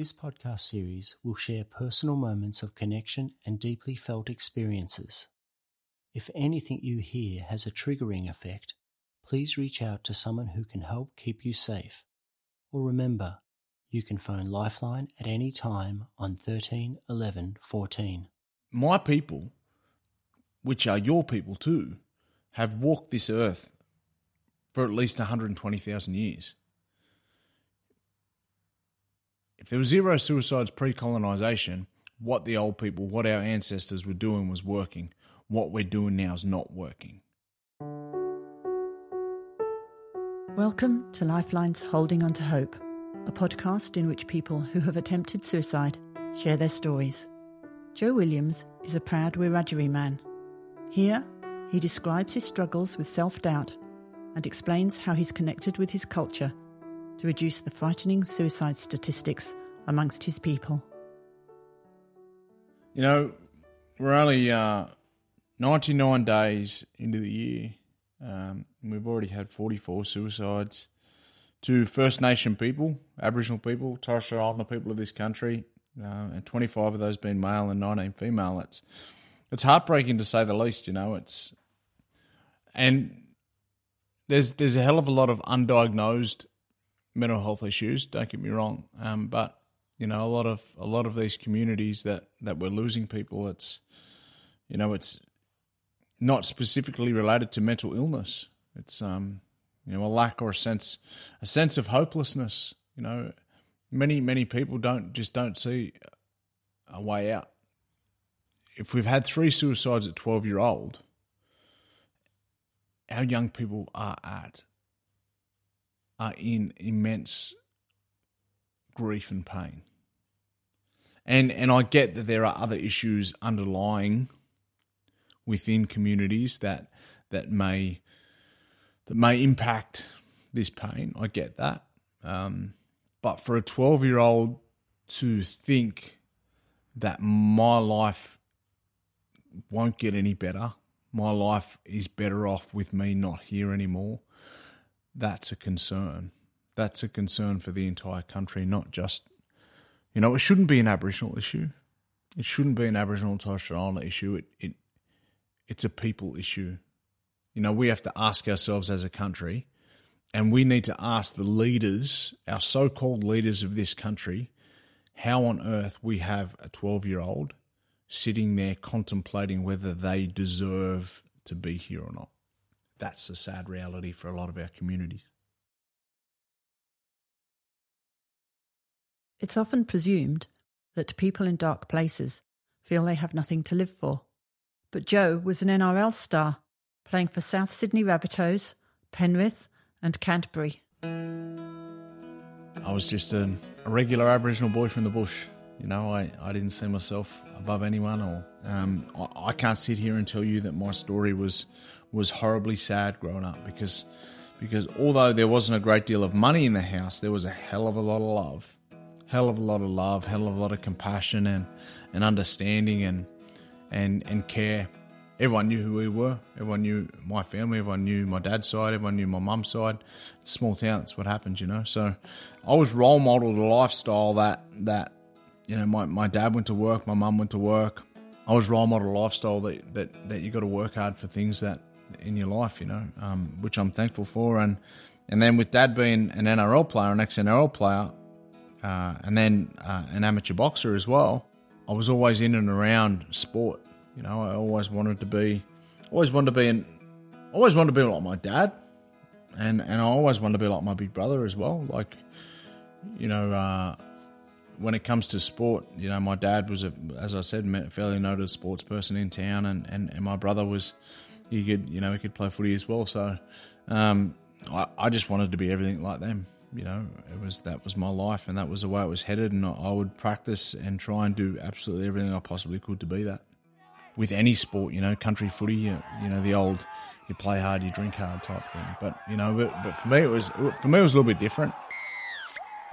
This podcast series will share personal moments of connection and deeply felt experiences. If anything you hear has a triggering effect, please reach out to someone who can help keep you safe. Or remember, you can phone Lifeline at any time on 13 11 14. My people, which are your people too, have walked this earth for at least 120,000 years. If there was zero suicides pre colonisation, what the old people, what our ancestors were doing was working. What we're doing now is not working. Welcome to Lifeline's Holding On to Hope, a podcast in which people who have attempted suicide share their stories. Joe Williams is a proud Wiradjuri man. Here, he describes his struggles with self doubt and explains how he's connected with his culture to reduce the frightening suicide statistics amongst his people. You know, we're only uh, 99 days into the year, um, we've already had 44 suicides. To First Nation people, Aboriginal people, Torres Strait Islander people of this country, uh, and 25 of those being male and 19 female. It's it's heartbreaking to say the least. You know, it's and there's there's a hell of a lot of undiagnosed mental health issues. Don't get me wrong, um, but you know, a lot of a lot of these communities that that we're losing people. It's you know, it's not specifically related to mental illness. It's um, you know, a lack or a sense a sense of hopelessness. You know, many many people don't just don't see a way out. If we've had three suicides at twelve year old, our young people are at are in immense grief and pain. And and I get that there are other issues underlying within communities that that may that may impact this pain. I get that. Um, but for a 12 year old to think that my life won't get any better, my life is better off with me not here anymore, that's a concern. That's a concern for the entire country, not just, you know, it shouldn't be an Aboriginal issue. It shouldn't be an Aboriginal and Torres Strait Islander issue. It, it, it's a people issue. You know, we have to ask ourselves as a country, and we need to ask the leaders, our so called leaders of this country, how on earth we have a 12 year old sitting there contemplating whether they deserve to be here or not that's a sad reality for a lot of our communities. It's often presumed that people in dark places feel they have nothing to live for. But Joe was an NRL star, playing for South Sydney Rabbitohs, Penrith, and Canterbury. I was just a, a regular Aboriginal boy from the bush. You know, I, I didn't see myself above anyone, or um, I, I can't sit here and tell you that my story was was horribly sad growing up because because although there wasn't a great deal of money in the house, there was a hell of a lot of love, hell of a lot of love, hell of a lot of compassion and, and understanding and and and care. Everyone knew who we were. Everyone knew my family. Everyone knew my dad's side. Everyone knew my mum's side. Small town. What happens, you know. So I was role modeled a lifestyle that that you know my, my dad went to work, my mum went to work. I was role model lifestyle that that that you got to work hard for things that in your life, you know, um, which I'm thankful for. And and then with Dad being an NRL player, an ex NRL player, uh, and then uh, an amateur boxer as well, I was always in and around sport. You know, I always wanted to be, always wanted to be, an, always wanted to be like my dad, and and I always wanted to be like my big brother as well. Like, you know. Uh, when it comes to sport, you know, my dad was a, as I said, a fairly noted sports person in town, and, and, and my brother was he could, you know, he could play footy as well. So um, I, I just wanted to be everything like them. You know, it was that was my life, and that was the way it was headed. And I would practice and try and do absolutely everything I possibly could to be that. With any sport, you know, country footy, you, you know, the old you play hard, you drink hard type thing. But you know, but, but for me, it was for me it was a little bit different.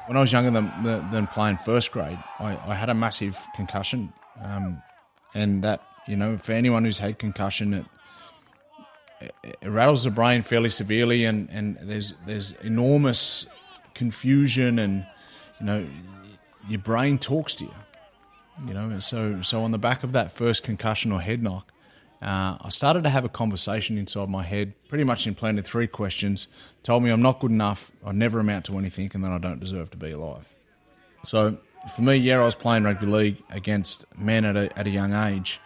When I was younger than than playing first grade, I, I had a massive concussion, um, and that you know, for anyone who's had concussion, it it rattles the brain fairly severely, and, and there's there's enormous confusion, and you know your brain talks to you. You know, so so on the back of that first concussion or head knock, uh, I started to have a conversation inside my head, pretty much implanted three questions, told me I'm not good enough, I never amount to anything, and then I don't deserve to be alive. So for me, yeah, I was playing rugby league against men at a, at a young age,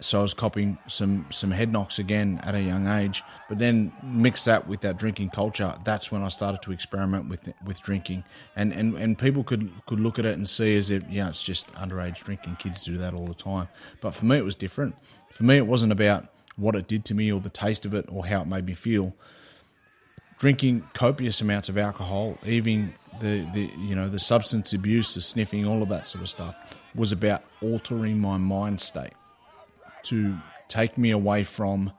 so I was copying some some head knocks again at a young age. But then mix that with that drinking culture. That's when I started to experiment with with drinking, and and, and people could could look at it and see as if yeah, it's just underage drinking. Kids do that all the time. But for me, it was different. For me, it wasn't about what it did to me or the taste of it or how it made me feel. Drinking copious amounts of alcohol, even the, the you know the substance abuse, the sniffing, all of that sort of stuff, was about altering my mind state to take me away from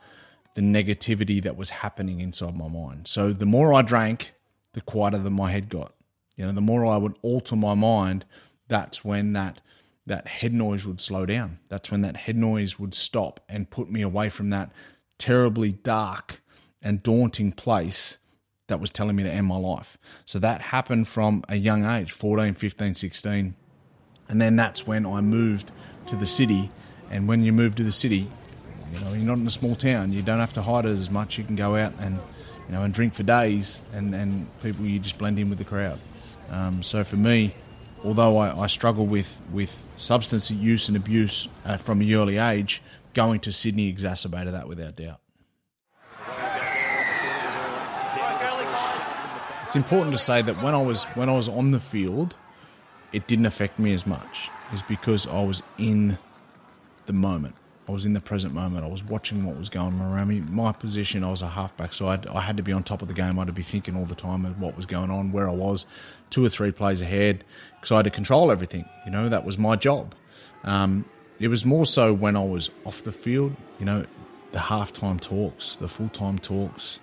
the negativity that was happening inside my mind. So the more I drank, the quieter that my head got. You know, the more I would alter my mind, that's when that that head noise would slow down. That's when that head noise would stop and put me away from that terribly dark and daunting place that was telling me to end my life. So that happened from a young age, 14, 15, 16. And then that's when I moved to the city and when you move to the city, you know, you're not in a small town. You don't have to hide it as much. You can go out and, you know, and drink for days, and, and people you just blend in with the crowd. Um, so for me, although I, I, struggle with with substance use and abuse uh, from an early age, going to Sydney exacerbated that without doubt. It's important to say that when I was when I was on the field, it didn't affect me as much. Is because I was in the moment. I was in the present moment. I was watching what was going on around me. My position, I was a halfback, so I'd, I had to be on top of the game. I had to be thinking all the time of what was going on, where I was, two or three plays ahead, because I had to control everything. You know, that was my job. Um, it was more so when I was off the field, you know, the halftime talks, the full time talks,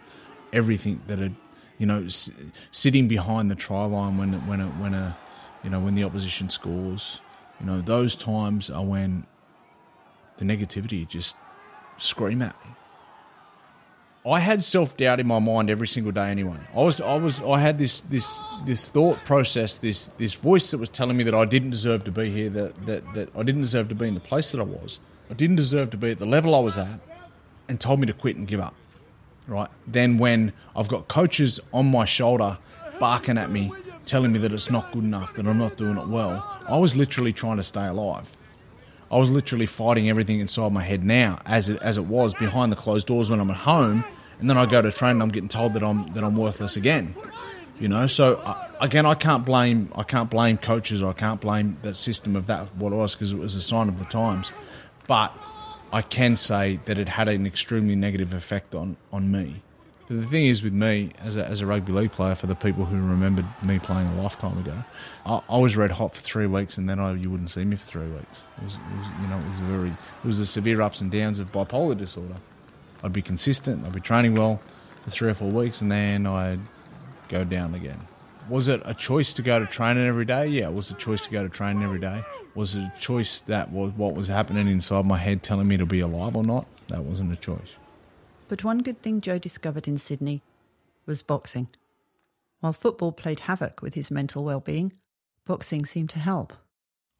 everything that had, you know, s- sitting behind the try line when when a, when a, you know, when the opposition scores. You know, those times are when the negativity just scream at me. I had self doubt in my mind every single day anyway. I was I was I had this this this thought process, this this voice that was telling me that I didn't deserve to be here, that, that, that I didn't deserve to be in the place that I was. I didn't deserve to be at the level I was at and told me to quit and give up. Right? Then when I've got coaches on my shoulder barking at me, telling me that it's not good enough, that I'm not doing it well, I was literally trying to stay alive. I was literally fighting everything inside my head now, as it as it was behind the closed doors when I'm at home, and then I go to train and I'm getting told that I'm that I'm worthless again. You know, so uh, again, I can't blame I can't blame coaches I can't blame that system of that what it was because it was a sign of the times, but I can say that it had an extremely negative effect on on me but the thing is with me, as a, as a rugby league player, for the people who remembered me playing a lifetime ago, I, I was red hot for three weeks, and then I, you wouldn't see me for three weeks. It was, it was, you know, it was very, it was the severe ups and downs of bipolar disorder. I'd be consistent, I'd be training well for three or four weeks, and then I'd go down again. Was it a choice to go to training every day? Yeah, it was a choice to go to training every day. Was it a choice that was what was happening inside my head telling me to be alive or not? That wasn't a choice. But one good thing Joe discovered in Sydney was boxing. While football played havoc with his mental well-being, boxing seemed to help.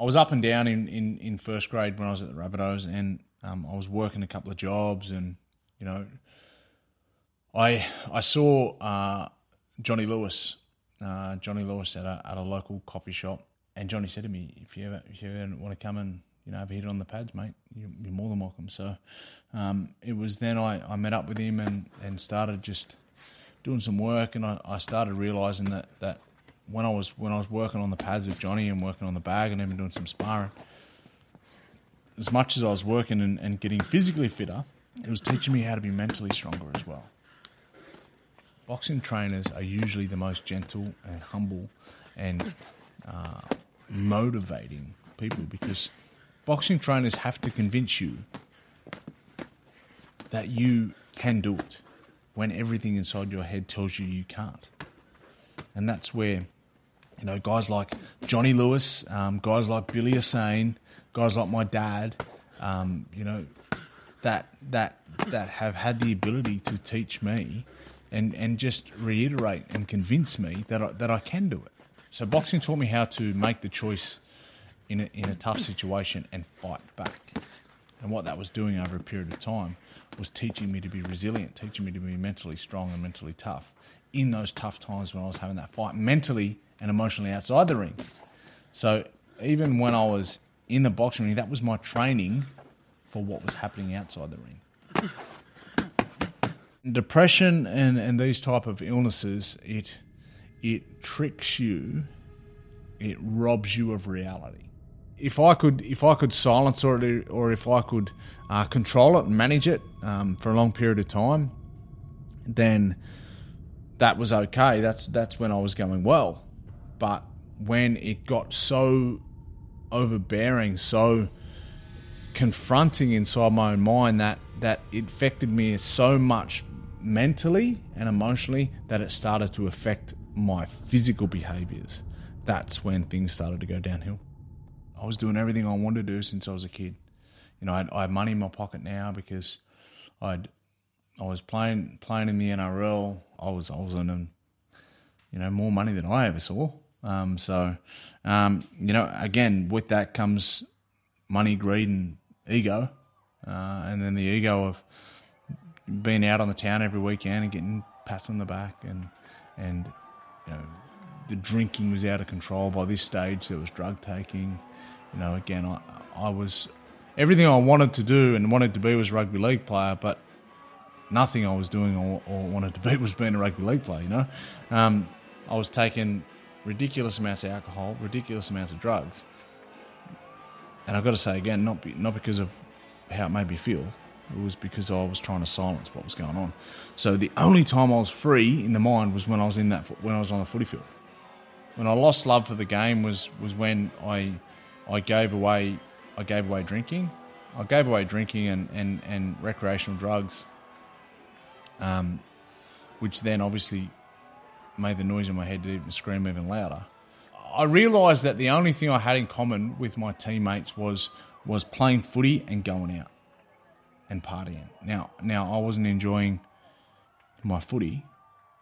I was up and down in, in, in first grade when I was at the Rabbitohs, and um, I was working a couple of jobs, and you know, I I saw uh, Johnny Lewis, uh, Johnny Lewis at a at a local coffee shop, and Johnny said to me, "If you ever if you ever want to come and you know it on the pads, mate, you're more than welcome." So um, it was then I, I met up with him and, and started just doing some work, and I, I started realizing that, that when I was when I was working on the pads with Johnny and working on the bag and even doing some sparring, as much as I was working and, and getting physically fitter, it was teaching me how to be mentally stronger as well. Boxing trainers are usually the most gentle and humble and uh, motivating people because boxing trainers have to convince you that you can do it when everything inside your head tells you you can't. And that's where, you know, guys like Johnny Lewis, um, guys like Billy Hussein, guys like my dad, um, you know, that that that have had the ability to teach me and, and just reiterate and convince me that I, that I can do it. So boxing taught me how to make the choice in a, in a tough situation and fight back. And what that was doing over a period of time was teaching me to be resilient, teaching me to be mentally strong and mentally tough in those tough times when I was having that fight mentally and emotionally outside the ring. So even when I was in the boxing ring, that was my training for what was happening outside the ring. Depression and, and these type of illnesses, it it tricks you, it robs you of reality. If I could, if I could silence it, or if I could uh, control it and manage it um, for a long period of time, then that was okay. That's that's when I was going well. But when it got so overbearing, so confronting inside my own mind that that it affected me so much mentally and emotionally that it started to affect my physical behaviors. That's when things started to go downhill. I was doing everything I wanted to do since I was a kid. You know, I had, I had money in my pocket now because I'd I was playing playing in the NRL. I was I was earning, you know, more money than I ever saw. Um, so, um, you know, again, with that comes money, greed, and ego, uh, and then the ego of being out on the town every weekend and getting pats on the back, and and you know, the drinking was out of control. By this stage, there was drug taking. You know, again, I I was everything I wanted to do and wanted to be was rugby league player, but nothing I was doing or, or wanted to be was being a rugby league player. You know, um, I was taking ridiculous amounts of alcohol, ridiculous amounts of drugs, and I've got to say again, not be, not because of how it made me feel. It was because I was trying to silence what was going on. So the only time I was free in the mind was when I was in that when I was on the footy field. When I lost love for the game was was when I I gave away I gave away drinking. I gave away drinking and, and, and recreational drugs um, which then obviously made the noise in my head to even scream even louder. I realised that the only thing I had in common with my teammates was was playing footy and going out and partying. Now, now I wasn't enjoying my footy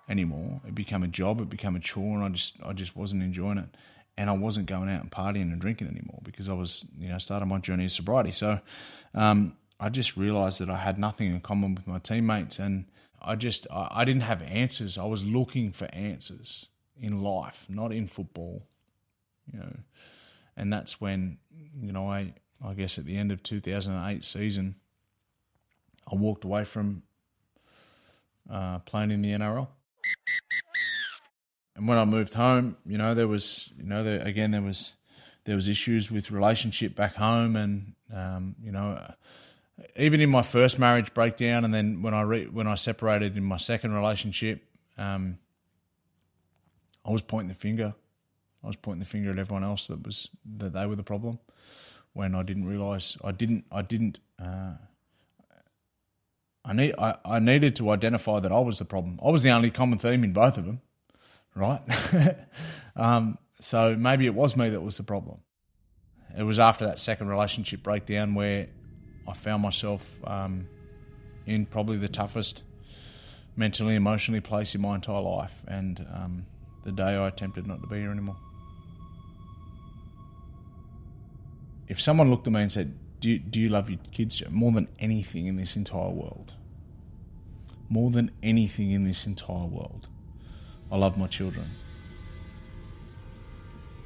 anymore. It became a job. It became a chore, and I just I just wasn't enjoying it. And I wasn't going out and partying and drinking anymore because I was you know starting my journey of sobriety. So um, I just realised that I had nothing in common with my teammates and I just I, I didn't have answers. I was looking for answers in life, not in football. You know, and that's when you know I I guess at the end of 2008 season, I walked away from uh, playing in the NRL. And when I moved home, you know, there was, you know, there, again there was, there was issues with relationship back home, and um, you know, even in my first marriage breakdown, and then when I re- when I separated in my second relationship, um, I was pointing the finger. I was pointing the finger at everyone else that was that they were the problem. When I didn't realise, I didn't, I didn't. Uh, I need, I, I needed to identify that I was the problem. I was the only common theme in both of them, right? um, so maybe it was me that was the problem. It was after that second relationship breakdown where I found myself um, in probably the toughest mentally, emotionally place in my entire life. And um, the day I attempted not to be here anymore. If someone looked at me and said, do you, do you love your kids more than anything in this entire world? More than anything in this entire world, I love my children.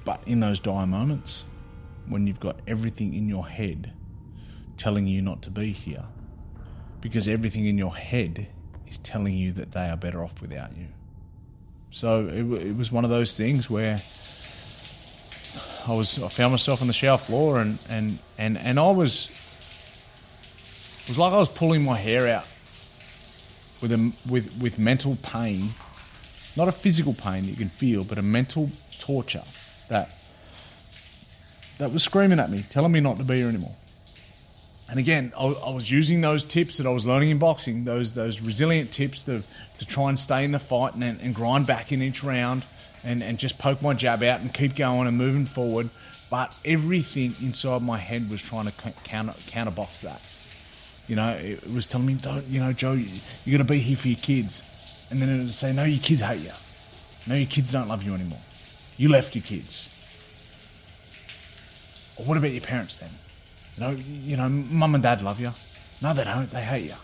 But in those dire moments, when you've got everything in your head telling you not to be here because everything in your head is telling you that they are better off without you. So it, it was one of those things where I was I found myself on the shower floor and and and and I was it was like I was pulling my hair out with a with with mental pain, not a physical pain that you can feel, but a mental torture that that was screaming at me, telling me not to be here anymore and again, I, I, was using those tips that I was learning in boxing, those those resilient tips to, to try and stay in the fight and, and grind back in each round and, and just poke my jab out and keep going and moving forward. But everything inside my head was trying to counter counterbox that. You know, it was telling me, "Don't, you know, Joe, you're going to be here for your kids," and then it would say, "No, your kids hate you. No, your kids don't love you anymore. You left your kids." Or what about your parents then? You know, you know, mum and dad love you. No, they don't. They hate you.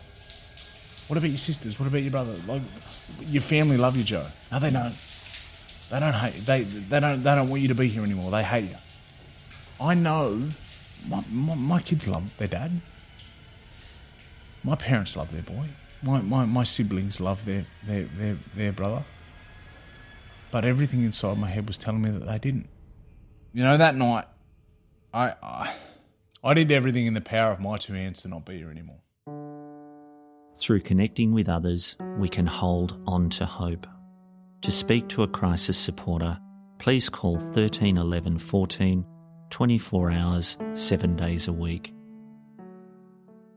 What about your sisters? What about your brother? Like, your family love you, Joe. No, they don't. They don't hate. They they don't they don't want you to be here anymore. They hate you. I know. My, my, my kids love their dad. My parents love their boy. My, my, my siblings love their, their, their, their brother. But everything inside my head was telling me that they didn't. You know, that night, I, I, I did everything in the power of my two hands to not be here anymore. Through connecting with others, we can hold on to hope. To speak to a crisis supporter, please call 13 11 14 24 hours, 7 days a week.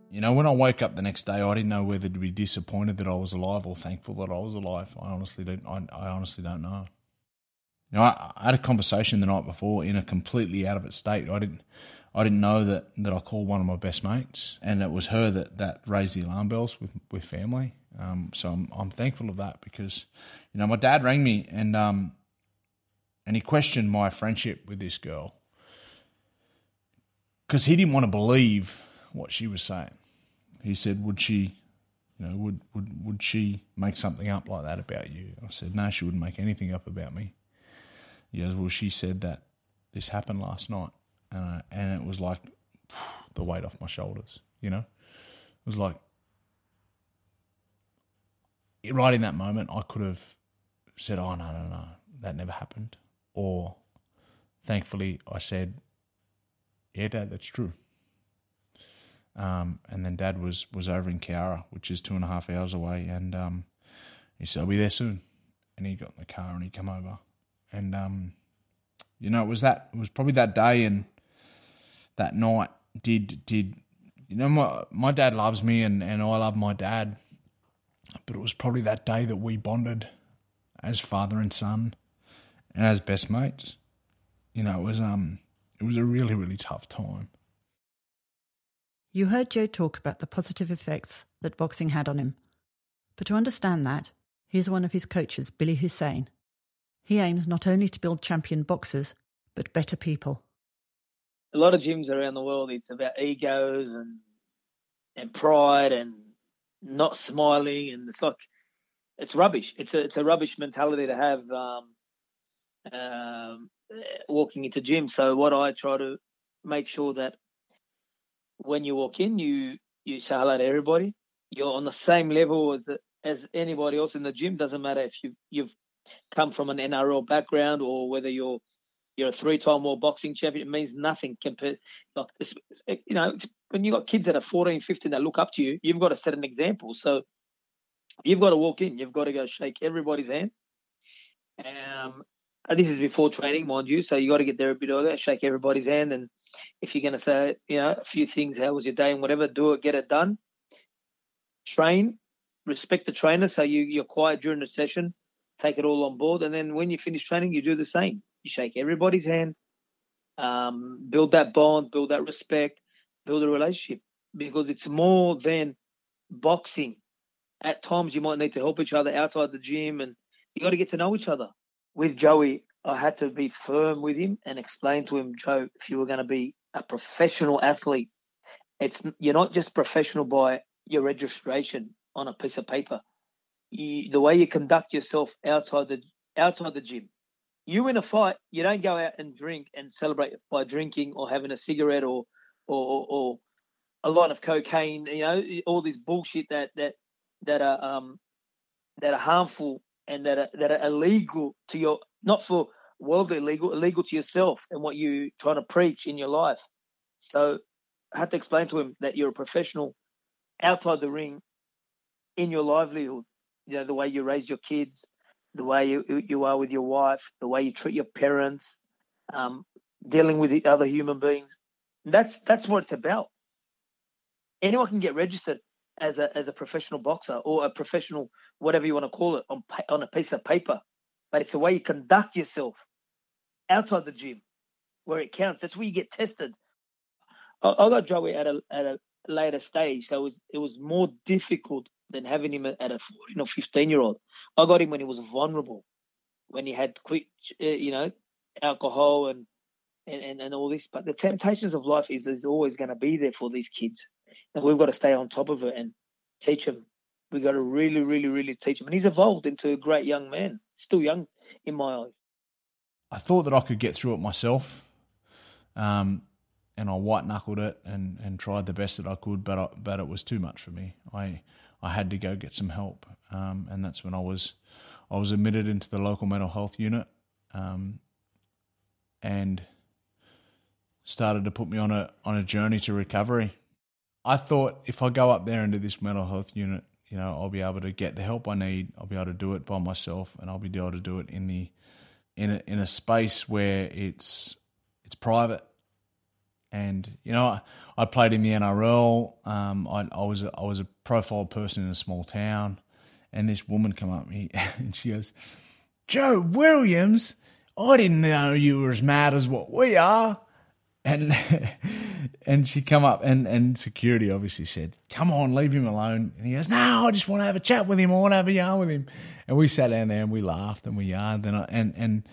You know, when I woke up the next day, I didn't know whether to be disappointed that I was alive or thankful that I was alive. I honestly don't. I, I honestly don't know. You know, I, I, had a conversation the night before in a completely out of it state. I didn't. I didn't know that, that I called one of my best mates, and it was her that, that raised the alarm bells with with family. Um, so I'm I'm thankful of that because, you know, my dad rang me and um, and he questioned my friendship with this girl because he didn't want to believe what she was saying. He said, "Would she, you know, would would would she make something up like that about you?" I said, "No, she wouldn't make anything up about me." He goes, "Well, she said that this happened last night." uh, and it was like the weight off my shoulders. You know, it was like right in that moment, I could have said, "Oh no, no, no, that never happened," or thankfully, I said, "Yeah, Dad, that's true." Um, and then Dad was was over in Cowra, which is two and a half hours away, and um, he said, "I'll be there soon." And he got in the car and he come over, and um, you know, it was that it was probably that day and that night did did you know my my dad loves me and, and I love my dad, but it was probably that day that we bonded as father and son and as best mates. You know, it was um it was a really, really tough time. You heard Joe talk about the positive effects that boxing had on him. But to understand that, here's one of his coaches, Billy Hussein. He aims not only to build champion boxers, but better people a lot of gyms around the world, it's about egos and and pride and not smiling, and it's like it's rubbish. It's a it's a rubbish mentality to have um, um, walking into gym. So what I try to make sure that when you walk in, you you say hello to everybody. You're on the same level as as anybody else in the gym. Doesn't matter if you you've come from an NRL background or whether you're you're a three-time world boxing champion. It means nothing compared. Like you know, when you got kids that are 14, 15 that look up to you, you've got to set an example. So you've got to walk in. You've got to go shake everybody's hand. Um, this is before training, mind you. So you got to get there a bit earlier, shake everybody's hand, and if you're going to say, you know, a few things, how was your day and whatever, do it, get it done. Train, respect the trainer. So you you're quiet during the session, take it all on board, and then when you finish training, you do the same. You shake everybody's hand, um, build that bond, build that respect, build a relationship because it's more than boxing. At times, you might need to help each other outside the gym, and you got to get to know each other. With Joey, I had to be firm with him and explain to him, Joe, if you were going to be a professional athlete, it's you're not just professional by your registration on a piece of paper. You, the way you conduct yourself outside the outside the gym, you in a fight, you don't go out and drink and celebrate by drinking or having a cigarette or or, or a lot of cocaine. You know, all this bullshit that that that are um that are harmful and that are that are illegal to your not for worldly illegal, illegal to yourself and what you're trying to preach in your life. So I had to explain to him that you're a professional outside the ring in your livelihood. You know, the way you raise your kids, the way you, you are with your wife, the way you treat your parents, um, dealing with the other human beings. That's that's what it's about. Anyone can get registered as a as a professional boxer or a professional whatever you want to call it on on a piece of paper, but it's the way you conduct yourself outside the gym where it counts. That's where you get tested. I, I got Joey at a at a later stage, so it was it was more difficult than having him at a 14 or 15 year old. I got him when he was vulnerable, when he had quick, uh, you know, alcohol and and, and, and all this. But the temptations of life is, is always going to be there for these kids. And we've got to stay on top of it and teach them. We've got to really, really, really teach him. And he's evolved into a great young man, still young in my eyes. I thought that I could get through it myself. Um, and I white knuckled it and, and tried the best that I could, but I, but it was too much for me. I I had to go get some help, um, and that's when I was I was admitted into the local mental health unit, um, and started to put me on a on a journey to recovery. I thought if I go up there into this mental health unit, you know, I'll be able to get the help I need. I'll be able to do it by myself, and I'll be able to do it in the in a, in a space where it's it's private and you know, I, I played in the NRL. Um, I, I, was a, I was a profile person in a small town, and this woman come up to me and she goes, "Joe Williams, I didn't know you were as mad as what we are." And and she come up and, and security obviously said, "Come on, leave him alone." And he goes, "No, I just want to have a chat with him. I want to have a yarn with him." And we sat down there and we laughed and we yarned and I, and and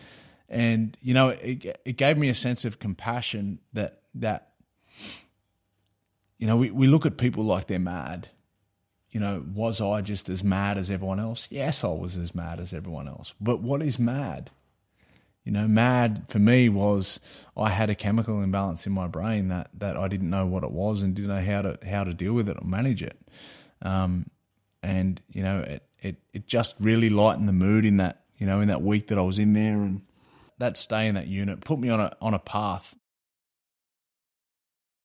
and you know it it gave me a sense of compassion that that you know we, we look at people like they're mad you know was i just as mad as everyone else yes i was as mad as everyone else but what is mad you know mad for me was i had a chemical imbalance in my brain that that i didn't know what it was and didn't know how to how to deal with it or manage it um, and you know it, it it just really lightened the mood in that you know in that week that i was in there and that stay in that unit put me on a on a path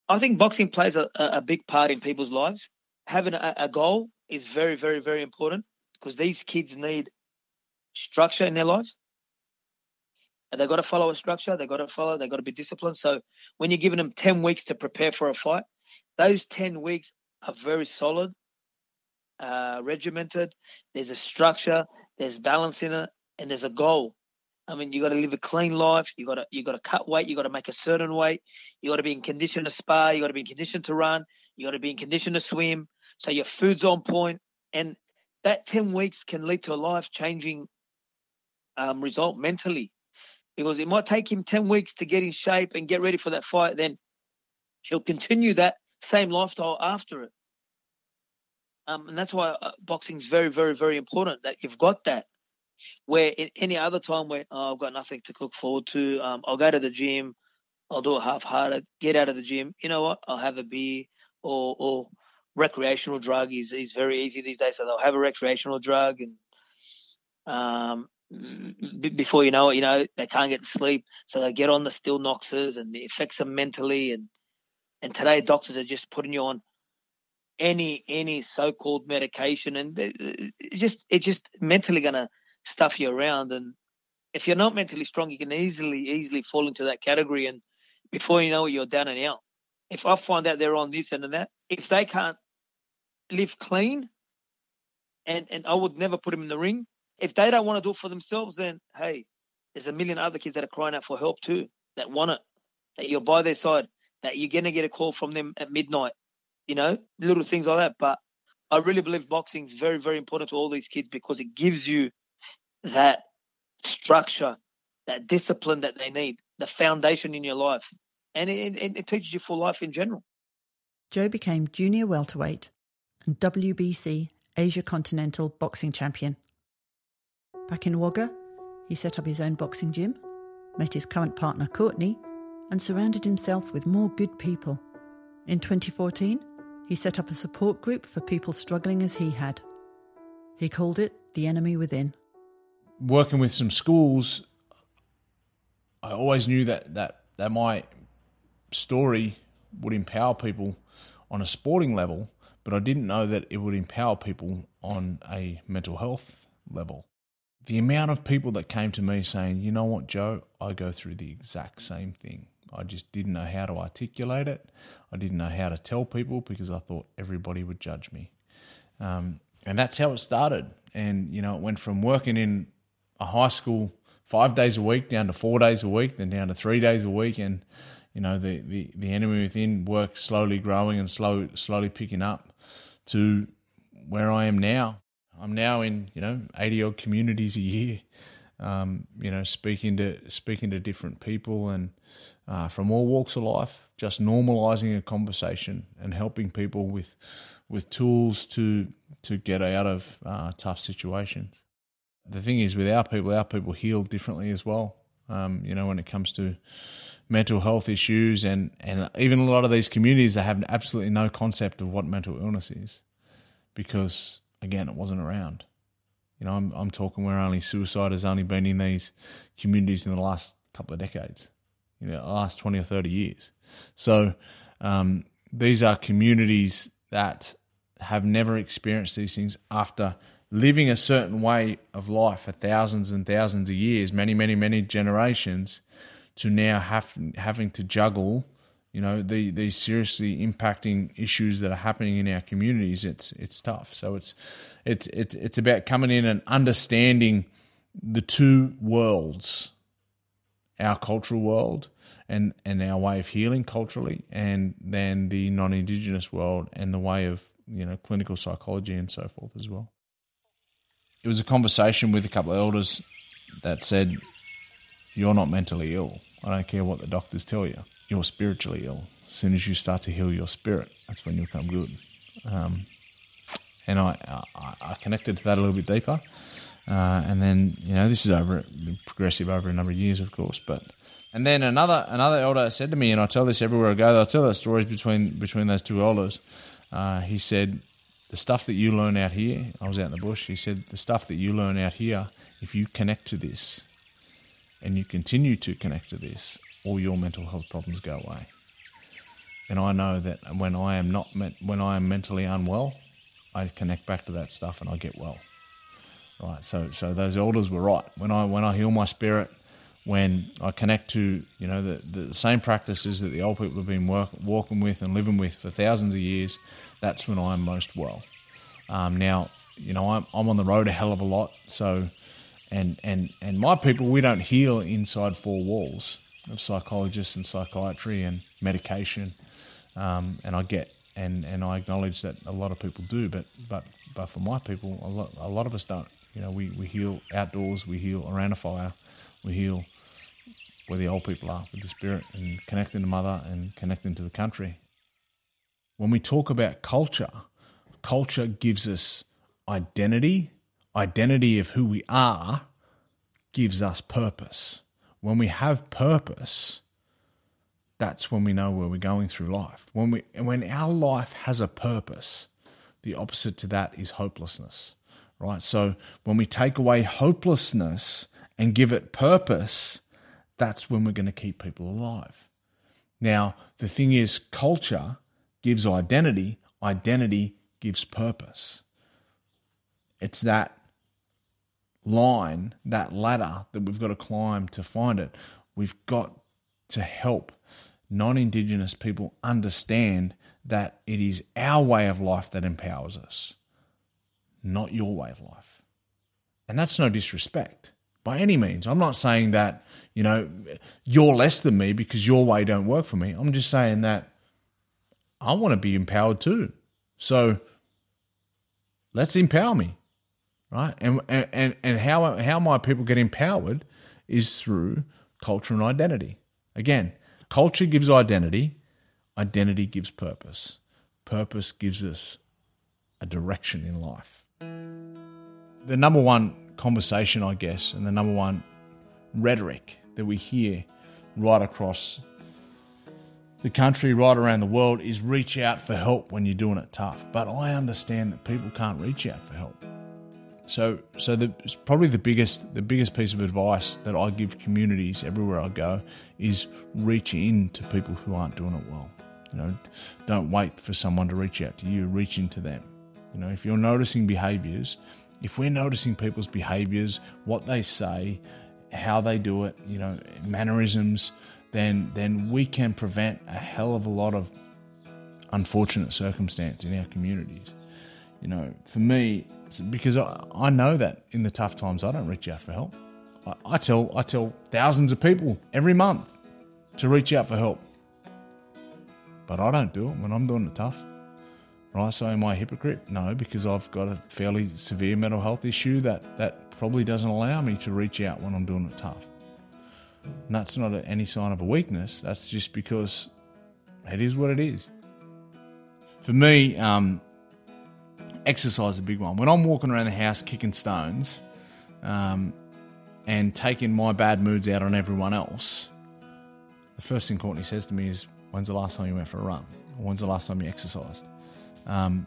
I think boxing plays a, a big part in people's lives. Having a, a goal is very, very, very important because these kids need structure in their lives. And they've got to follow a structure. They've got to follow. They've got to be disciplined. So when you're giving them 10 weeks to prepare for a fight, those 10 weeks are very solid, uh, regimented. There's a structure, there's balance in it, and there's a goal. I mean, you got to live a clean life. You got to you got to cut weight. You got to make a certain weight. You got to be in condition to spar. You got to be in condition to run. You got to be in condition to swim. So your food's on point, and that ten weeks can lead to a life changing um, result mentally, because it might take him ten weeks to get in shape and get ready for that fight. Then he'll continue that same lifestyle after it. Um, and that's why uh, boxing is very, very, very important that you've got that. Where in any other time where oh, I've got nothing to look forward to, um, I'll go to the gym, I'll do it half-hearted, get out of the gym. You know what? I'll have a beer or or recreational drug is is very easy these days. So they'll have a recreational drug and um, before you know it, you know they can't get to sleep, so they get on the Stilnoxes and it affects them mentally. And and today doctors are just putting you on any any so-called medication, and just it's just mentally gonna stuff you around. And if you're not mentally strong, you can easily, easily fall into that category. And before you know it, you're down and out. If I find out they're on this and that, if they can't live clean, and, and I would never put them in the ring. If they don't want to do it for themselves, then hey, there's a million other kids that are crying out for help too, that want it, that you're by their side, that you're gonna get a call from them at midnight, you know, little things like that. But I really believe boxing is very, very important to all these kids because it gives you that structure, that discipline that they need, the foundation in your life. And it, it, it teaches you for life in general. Joe became junior welterweight and WBC Asia Continental boxing champion. Back in Wagga, he set up his own boxing gym, met his current partner Courtney, and surrounded himself with more good people. In 2014, he set up a support group for people struggling as he had. He called it The Enemy Within working with some schools, I always knew that that that my story would empower people on a sporting level, but I didn't know that it would empower people on a mental health level. The amount of people that came to me saying, "You know what, Joe, I go through the exact same thing. I just didn't know how to articulate it. I didn't know how to tell people because I thought everybody would judge me." Um, and that's how it started. And you know, it went from working in a high school five days a week down to four days a week, then down to three days a week, and you know the the, the enemy within work slowly growing and slow slowly picking up to where I am now. I'm now in you know eighty odd communities a year, um, you know, speaking to speaking to different people and uh, from all walks of life, just normalizing a conversation and helping people with with tools to to get out of uh, tough situations. The thing is, with our people, our people heal differently as well. Um, you know, when it comes to mental health issues and, and even a lot of these communities they have absolutely no concept of what mental illness is because again it wasn't around. You know I'm, I'm talking where only suicide has only been in these communities in the last couple of decades you know last 20 or 30 years. So um, these are communities that have never experienced these things after living a certain way of life for thousands and thousands of years many many many generations to now have, having to juggle, you know, the, these seriously impacting issues that are happening in our communities, it's it's tough. So it's it's it's it's about coming in and understanding the two worlds, our cultural world and and our way of healing culturally, and then the non-indigenous world and the way of you know clinical psychology and so forth as well. It was a conversation with a couple of elders that said, "You're not mentally ill." I don't care what the doctors tell you. You're spiritually ill. As soon as you start to heal your spirit, that's when you'll come good. Um, and I, I, I, connected to that a little bit deeper. Uh, and then you know this is over progressive over a number of years, of course. But and then another another elder said to me, and I tell this everywhere I go. I tell the stories between between those two elders. Uh, he said, "The stuff that you learn out here." I was out in the bush. He said, "The stuff that you learn out here, if you connect to this, and you continue to connect to this, all your mental health problems go away. And I know that when I am not when I am mentally unwell, I connect back to that stuff and I get well. Right. So so those elders were right. When I when I heal my spirit, when I connect to you know the the same practices that the old people have been work, walking with and living with for thousands of years, that's when I'm most well. Um, now you know I'm I'm on the road a hell of a lot, so and and and my people we don't heal inside four walls of psychologists and psychiatry and medication. Um, and I get and and I acknowledge that a lot of people do but but but for my people a lot a lot of us don't. You know we, we heal outdoors we heal around a fire we heal where the old people are with the spirit and connecting to mother and connecting to the country. When we talk about culture culture gives us identity. Identity of who we are gives us purpose. When we have purpose, that's when we know where we're going through life. When we when our life has a purpose, the opposite to that is hopelessness. Right? So when we take away hopelessness and give it purpose, that's when we're going to keep people alive. Now, the thing is culture gives identity, identity gives purpose. It's that line, that ladder that we've got to climb to find it. We've got to help non Indigenous people understand that it is our way of life that empowers us, not your way of life. And that's no disrespect by any means. I'm not saying that, you know, you're less than me because your way don't work for me. I'm just saying that I want to be empowered too. So let's empower me right? And and and how how my people get empowered is through culture and identity. Again, culture gives identity, identity gives purpose. Purpose gives us a direction in life. The number one conversation, I guess, and the number one rhetoric that we hear right across the country, right around the world, is reach out for help when you're doing it tough. But I understand that people can't reach out for help. So, so the, probably the biggest the biggest piece of advice that I give communities everywhere I go is reach in to people who aren't doing it well. You know, don't wait for someone to reach out to you. Reach into them. You know, if you're noticing behaviours, if we're noticing people's behaviours, what they say, how they do it, you know, mannerisms, then then we can prevent a hell of a lot of unfortunate circumstance in our communities. You know, for me, because I, I know that in the tough times I don't reach out for help. I, I tell I tell thousands of people every month to reach out for help, but I don't do it when I'm doing the tough. Right, so am I a hypocrite? No, because I've got a fairly severe mental health issue that, that probably doesn't allow me to reach out when I'm doing it tough. And that's not any sign of a weakness. That's just because it is what it is. For me, um, exercise is a big one. When I'm walking around the house kicking stones um, and taking my bad moods out on everyone else, the first thing Courtney says to me is, When's the last time you went for a run? Or when's the last time you exercised? Um,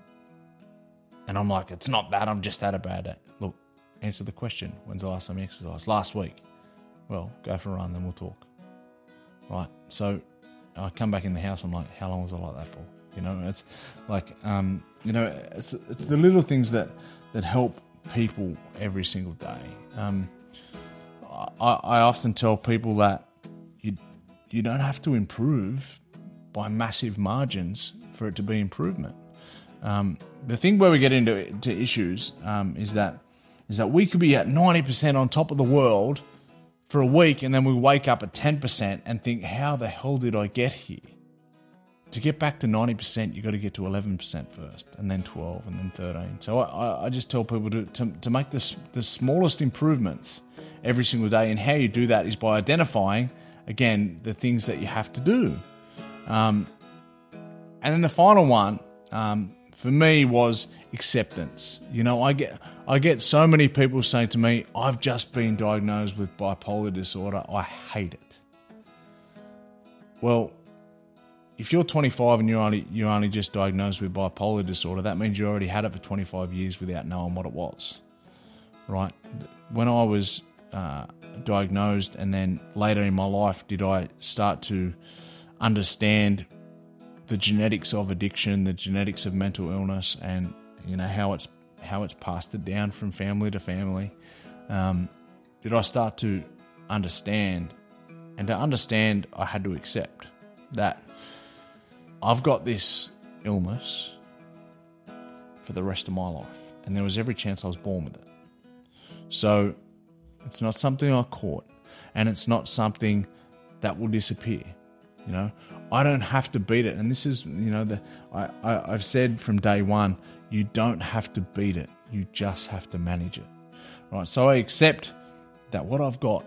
and I'm like, It's not that. I'm just that a bad day. Look, answer the question. When's the last time you exercised? Last week. Well, go for a run, then we'll talk. Right. So I come back in the house. I'm like, How long was I like that for? You know, it's like, um, you know, it's it's the little things that that help people every single day. Um, I, I often tell people that you you don't have to improve by massive margins for it to be improvement. Um, the thing where we get into to issues um, is that is that we could be at ninety percent on top of the world for a week, and then we wake up at ten percent and think, "How the hell did I get here?" To get back to 90%, you've got to get to 11% first, and then 12, and then 13. So I, I just tell people to, to, to make the, the smallest improvements every single day. And how you do that is by identifying, again, the things that you have to do. Um, and then the final one um, for me was acceptance. You know, I get I get so many people saying to me, "I've just been diagnosed with bipolar disorder. I hate it." Well, if you're 25 and you're only you're only just diagnosed with bipolar disorder, that means you already had it for 25 years without knowing what it was, right? When I was uh, diagnosed, and then later in my life, did I start to understand the genetics of addiction, the genetics of mental illness, and you know how it's how it's passed it down from family to family. Um, did I start to understand, and to understand, I had to accept that I've got this illness for the rest of my life, and there was every chance I was born with it. So it's not something I caught, and it's not something that will disappear. You know, I don't have to beat it, and this is, you know, the I, I I've said from day one, you don't have to beat it. You just have to manage it, right? So I accept that what I've got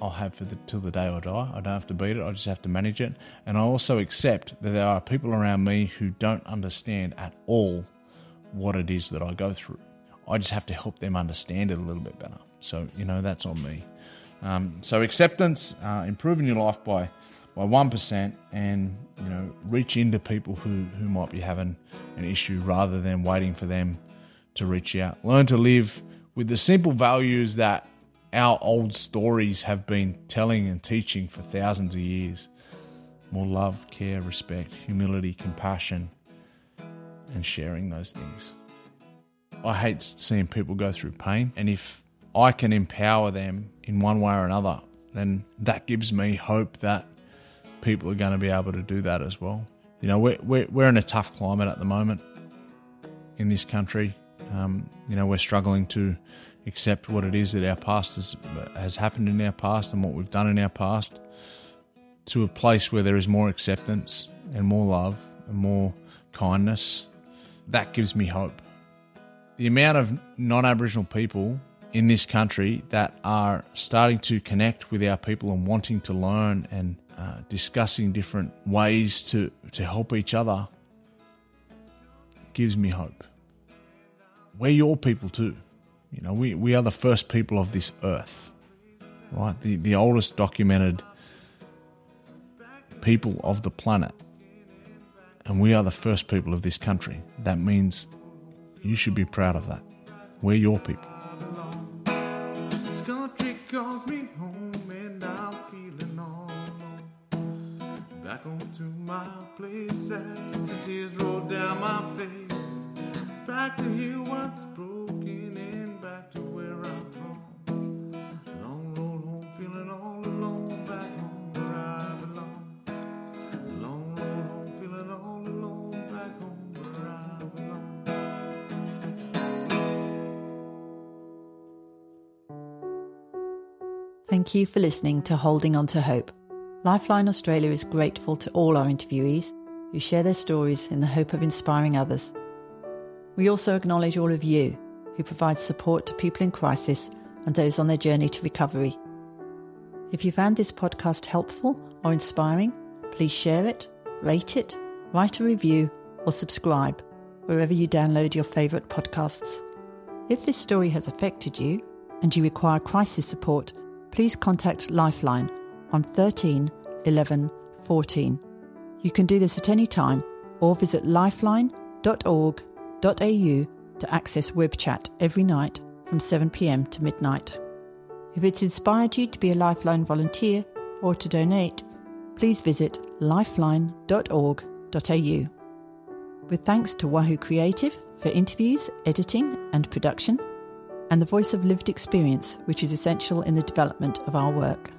I'll have for the till the day I die. I don't have to beat it. I just have to manage it. And I also accept that there are people around me who don't understand at all what it is that I go through. I just have to help them understand it a little bit better. So you know that's on me. Um, so acceptance, uh, improving your life by by one percent, and you know reach into people who who might be having an issue rather than waiting for them to reach out. Learn to live with the simple values that our old stories have been telling and teaching for thousands of years. More love, care, respect, humility, compassion, and sharing those things. I hate seeing people go through pain, and if I can empower them in one way or another, then that gives me hope that people are going to be able to do that as well. You know, we're, we're, we're in a tough climate at the moment in this country. Um, you know, we're struggling to accept what it is that our past has, has happened in our past and what we've done in our past to a place where there is more acceptance and more love and more kindness. That gives me hope. The amount of non Aboriginal people in this country that are starting to connect with our people and wanting to learn and uh, discussing different ways to, to help each other gives me hope. We're your people too. You know, we, we are the first people of this earth, right? The, the oldest documented people of the planet. And we are the first people of this country. That means you should be proud of that. We're your people. You for listening to Holding On to Hope. Lifeline Australia is grateful to all our interviewees who share their stories in the hope of inspiring others. We also acknowledge all of you who provide support to people in crisis and those on their journey to recovery. If you found this podcast helpful or inspiring, please share it, rate it, write a review, or subscribe wherever you download your favourite podcasts. If this story has affected you and you require crisis support, please contact Lifeline on 13 11 14. You can do this at any time or visit lifeline.org.au to access web chat every night from 7pm to midnight. If it's inspired you to be a Lifeline volunteer or to donate, please visit lifeline.org.au. With thanks to Wahoo Creative for interviews, editing, and production, and the voice of lived experience, which is essential in the development of our work.